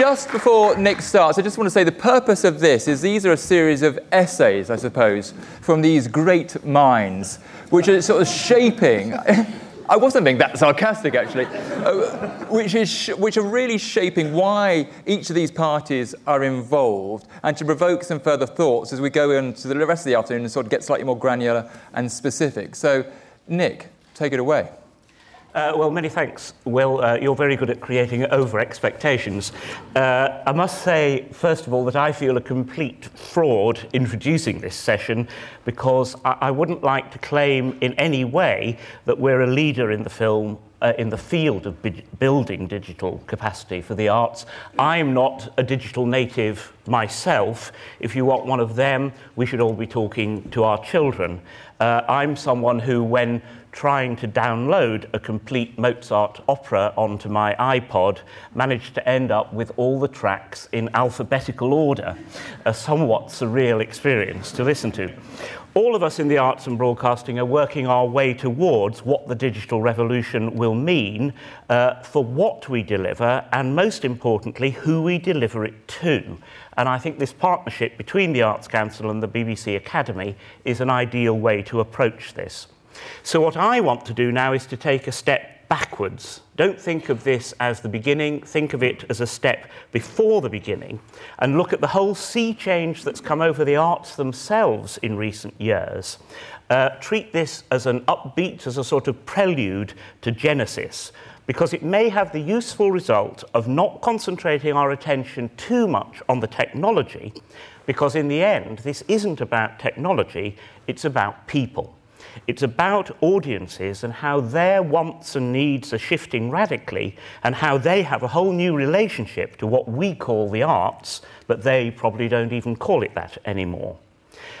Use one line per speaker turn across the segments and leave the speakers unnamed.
just before Nick starts, I just want to say the purpose of this is these are a series of essays, I suppose, from these great minds, which are sort of shaping. I wasn't being that sarcastic, actually, uh, which, is sh- which are really shaping why each of these parties are involved and to provoke some further thoughts as we go into the rest of the afternoon and sort of get slightly more granular and specific. So, Nick, take it away.
Uh, well, many thanks. Will, uh, you're very good at creating over expectations. Uh, I must say, first of all, that I feel a complete fraud introducing this session because I, I wouldn't like to claim in any way that we're a leader in the film. Uh, in the field of bi- building digital capacity for the arts. I'm not a digital native myself. If you want one of them, we should all be talking to our children. Uh, I'm someone who, when trying to download a complete Mozart opera onto my iPod, managed to end up with all the tracks in alphabetical order, a somewhat surreal experience to listen to. All of us in the arts and broadcasting are working our way towards what the digital revolution will mean uh, for what we deliver, and most importantly, who we deliver it to. And I think this partnership between the Arts Council and the BBC Academy is an ideal way to approach this. So, what I want to do now is to take a step backwards. Don't think of this as the beginning, think of it as a step before the beginning, and look at the whole sea change that's come over the arts themselves in recent years. Uh, treat this as an upbeat, as a sort of prelude to Genesis, because it may have the useful result of not concentrating our attention too much on the technology, because in the end, this isn't about technology, it's about people. It's about audiences and how their wants and needs are shifting radically, and how they have a whole new relationship to what we call the arts, but they probably don't even call it that anymore.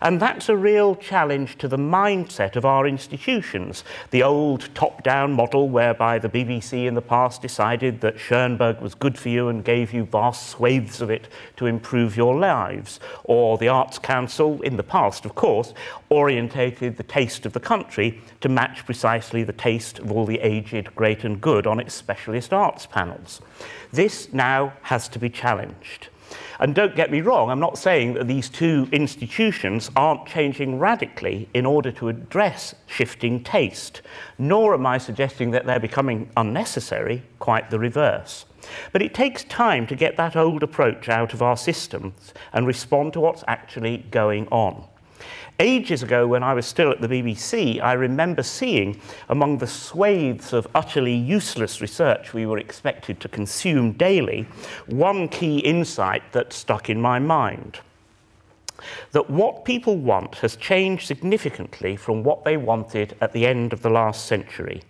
And that's a real challenge to the mindset of our institutions. The old top down model, whereby the BBC in the past decided that Schoenberg was good for you and gave you vast swathes of it to improve your lives, or the Arts Council, in the past, of course, orientated the taste of the country to match precisely the taste of all the aged, great, and good on its specialist arts panels. This now has to be challenged. And don't get me wrong, I'm not saying that these two institutions aren't changing radically in order to address shifting taste, nor am I suggesting that they're becoming unnecessary, quite the reverse. But it takes time to get that old approach out of our systems and respond to what's actually going on. Ages ago, when I was still at the BBC, I remember seeing among the swathes of utterly useless research we were expected to consume daily one key insight that stuck in my mind. That what people want has changed significantly from what they wanted at the end of the last century.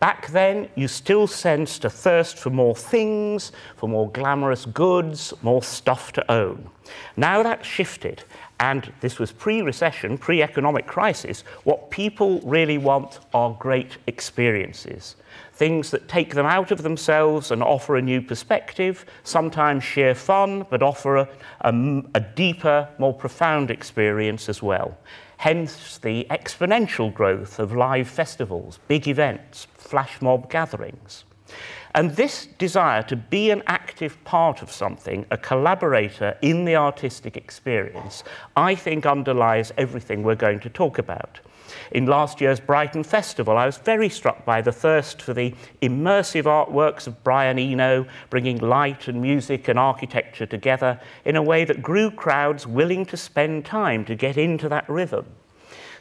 Back then, you still sensed a thirst for more things, for more glamorous goods, more stuff to own. Now that's shifted, and this was pre recession, pre economic crisis, what people really want are great experiences. Things that take them out of themselves and offer a new perspective, sometimes sheer fun, but offer a, a, a deeper, more profound experience as well. Hence the exponential growth of live festivals, big events, flash mob gatherings. And this desire to be an active part of something, a collaborator in the artistic experience, I think underlies everything we're going to talk about. In last year's Brighton Festival, I was very struck by the thirst for the immersive artworks of Brian Eno, bringing light and music and architecture together in a way that grew crowds willing to spend time to get into that rhythm.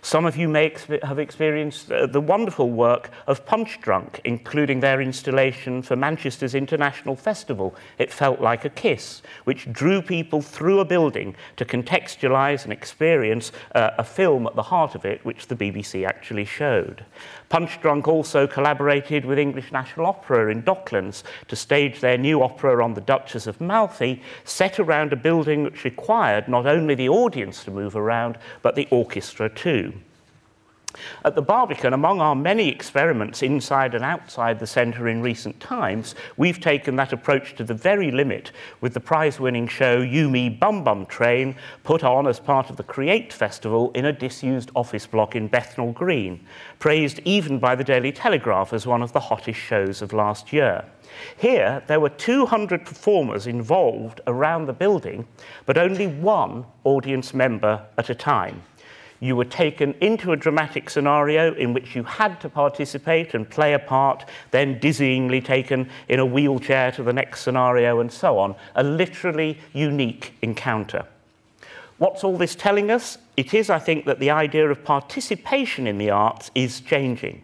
Some of you may have experienced uh, the wonderful work of Punchdrunk, including their installation for Manchester's International Festival, It Felt Like a Kiss, which drew people through a building to contextualize and experience uh, a film at the heart of it, which the BBC actually showed. Punchdrunk also collaborated with English National Opera in Docklands to stage their new opera on the Duchess of Malfi, set around a building which required not only the audience to move around, but the orchestra too. At the Barbican, among our many experiments inside and outside the centre in recent times, we've taken that approach to the very limit with the prize winning show You Me Bum Bum Train, put on as part of the Create Festival in a disused office block in Bethnal Green, praised even by the Daily Telegraph as one of the hottest shows of last year. Here, there were 200 performers involved around the building, but only one audience member at a time you were taken into a dramatic scenario in which you had to participate and play a part, then dizzyingly taken in a wheelchair to the next scenario, and so on. A literally unique encounter. What's all this telling us? It is, I think, that the idea of participation in the arts is changing.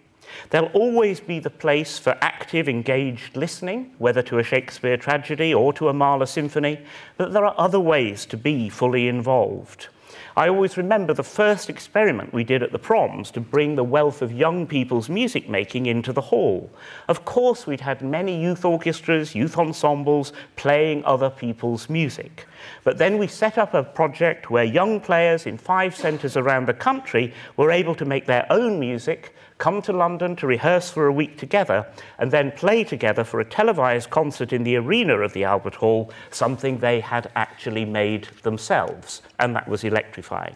There'll always be the place for active, engaged listening, whether to a Shakespeare tragedy or to a Mahler symphony, but there are other ways to be fully involved. I always remember the first experiment we did at the proms to bring the wealth of young people's music making into the hall. Of course, we'd had many youth orchestras, youth ensembles playing other people's music. But then we set up a project where young players in five centres around the country were able to make their own music come to London to rehearse for a week together, and then play together for a televised concert in the arena of the Albert Hall, something they had actually made themselves. And that was electrifying.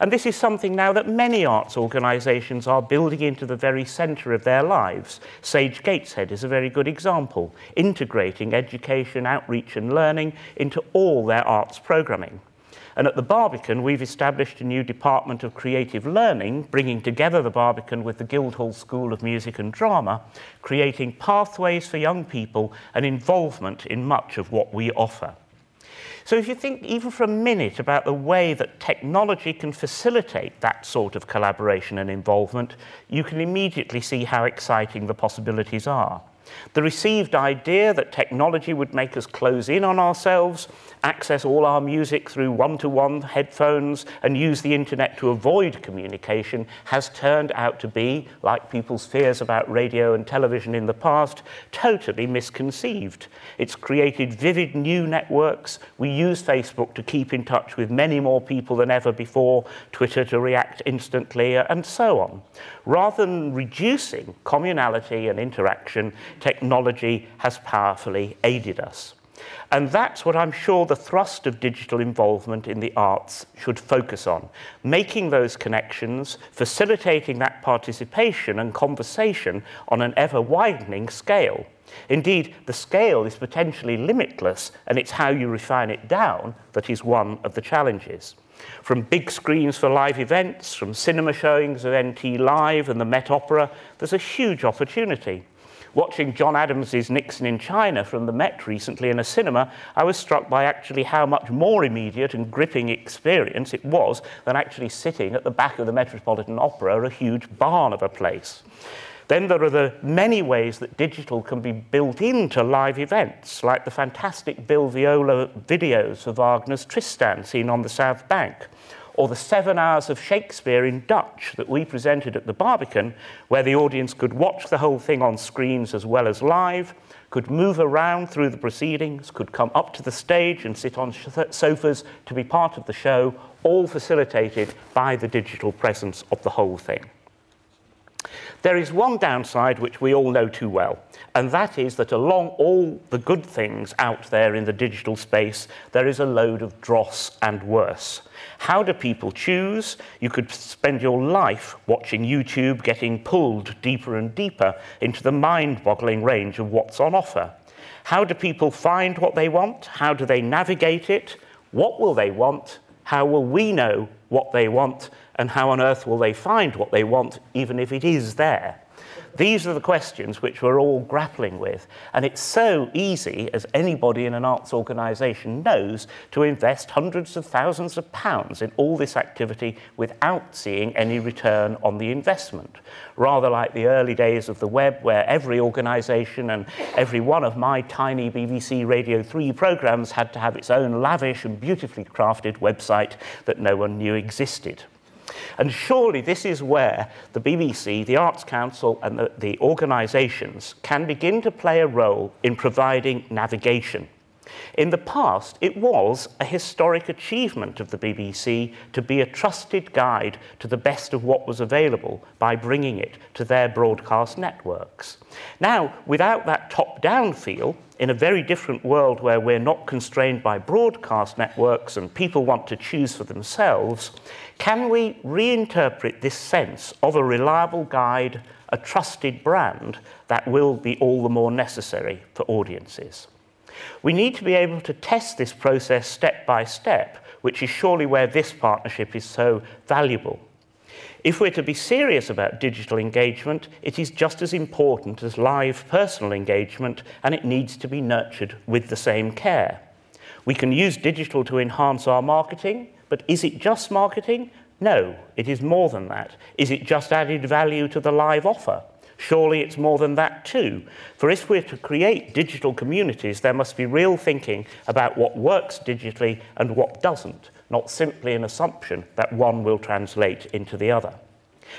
And this is something now that many arts organisations are building into the very centre of their lives. Sage Gateshead is a very good example, integrating education, outreach, and learning into all their arts programming. And at the Barbican, we've established a new department of creative learning, bringing together the Barbican with the Guildhall School of Music and Drama, creating pathways for young people and involvement in much of what we offer. So, if you think even for a minute about the way that technology can facilitate that sort of collaboration and involvement, you can immediately see how exciting the possibilities are. The received idea that technology would make us close in on ourselves, access all our music through one to one headphones, and use the internet to avoid communication has turned out to be, like people's fears about radio and television in the past, totally misconceived. It's created vivid new networks. We use Facebook to keep in touch with many more people than ever before, Twitter to react instantly, and so on. Rather than reducing communality and interaction, technology has powerfully aided us. And that's what I'm sure the thrust of digital involvement in the arts should focus on making those connections, facilitating that participation and conversation on an ever widening scale. Indeed, the scale is potentially limitless, and it's how you refine it down that is one of the challenges. From big screens for live events, from cinema showings of NT Live and the Met Opera, there's a huge opportunity. Watching John Adams's Nixon in China from the Met recently in a cinema, I was struck by actually how much more immediate and gripping experience it was than actually sitting at the back of the Metropolitan Opera, a huge barn of a place. Then there are the many ways that digital can be built into live events, like the fantastic Bill Viola videos of Wagner's Tristan seen on the South Bank, or the seven hours of Shakespeare in Dutch that we presented at the Barbican, where the audience could watch the whole thing on screens as well as live, could move around through the proceedings, could come up to the stage and sit on sofas to be part of the show, all facilitated by the digital presence of the whole thing. There is one downside which we all know too well, and that is that along all the good things out there in the digital space, there is a load of dross and worse. How do people choose? You could spend your life watching YouTube getting pulled deeper and deeper into the mind boggling range of what's on offer. How do people find what they want? How do they navigate it? What will they want? How will we know what they want? And how on earth will they find what they want, even if it is there? These are the questions which we're all grappling with. And it's so easy, as anybody in an arts organisation knows, to invest hundreds of thousands of pounds in all this activity without seeing any return on the investment. Rather like the early days of the web, where every organisation and every one of my tiny BBC Radio 3 programmes had to have its own lavish and beautifully crafted website that no one knew existed. And surely this is where the BBC, the Arts Council, and the, the organisations can begin to play a role in providing navigation. In the past, it was a historic achievement of the BBC to be a trusted guide to the best of what was available by bringing it to their broadcast networks. Now, without that top down feel, in a very different world where we're not constrained by broadcast networks and people want to choose for themselves, can we reinterpret this sense of a reliable guide, a trusted brand, that will be all the more necessary for audiences? We need to be able to test this process step by step, which is surely where this partnership is so valuable. If we're to be serious about digital engagement, it is just as important as live personal engagement, and it needs to be nurtured with the same care. We can use digital to enhance our marketing, but is it just marketing? No, it is more than that. Is it just added value to the live offer? Surely it's more than that too. For if we're to create digital communities, there must be real thinking about what works digitally and what doesn't, not simply an assumption that one will translate into the other.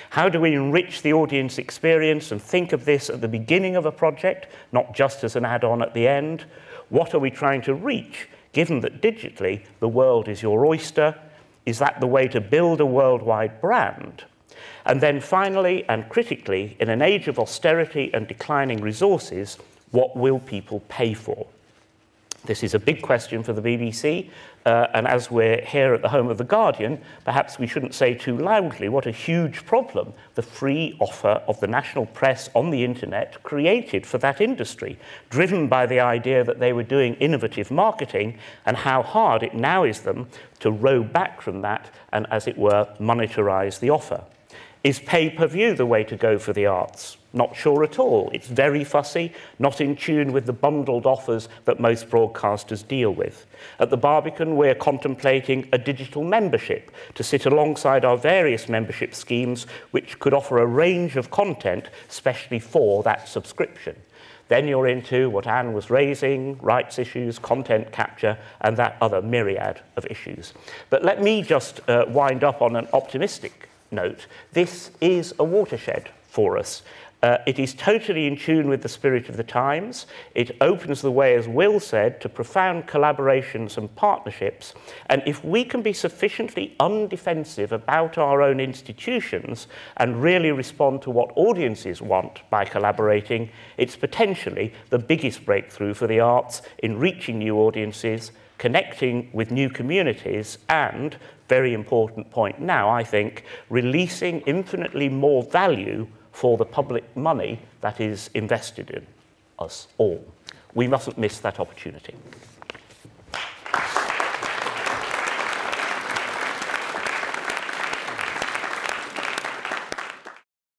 How do we enrich the audience experience and think of this at the beginning of a project, not just as an add on at the end? What are we trying to reach, given that digitally the world is your oyster? Is that the way to build a worldwide brand? And then finally and critically, in an age of austerity and declining resources, what will people pay for? This is a big question for the BBC, uh, and as we're here at the home of The Guardian, perhaps we shouldn't say too loudly what a huge problem the free offer of the national press on the internet created for that industry, driven by the idea that they were doing innovative marketing and how hard it now is them to row back from that and, as it were, monetarize the offer. Is pay per view the way to go for the arts? Not sure at all. It's very fussy, not in tune with the bundled offers that most broadcasters deal with. At the Barbican, we're contemplating a digital membership to sit alongside our various membership schemes, which could offer a range of content, especially for that subscription. Then you're into what Anne was raising rights issues, content capture, and that other myriad of issues. But let me just uh, wind up on an optimistic note, this is a watershed for us. Uh, it is totally in tune with the spirit of the times. It opens the way, as Will said, to profound collaborations and partnerships. And if we can be sufficiently undefensive about our own institutions and really respond to what audiences want by collaborating, it's potentially the biggest breakthrough for the arts in reaching new audiences, connecting with new communities, and very important point now, I think, releasing infinitely more value for the public money that is invested in us all. We mustn't miss that opportunity.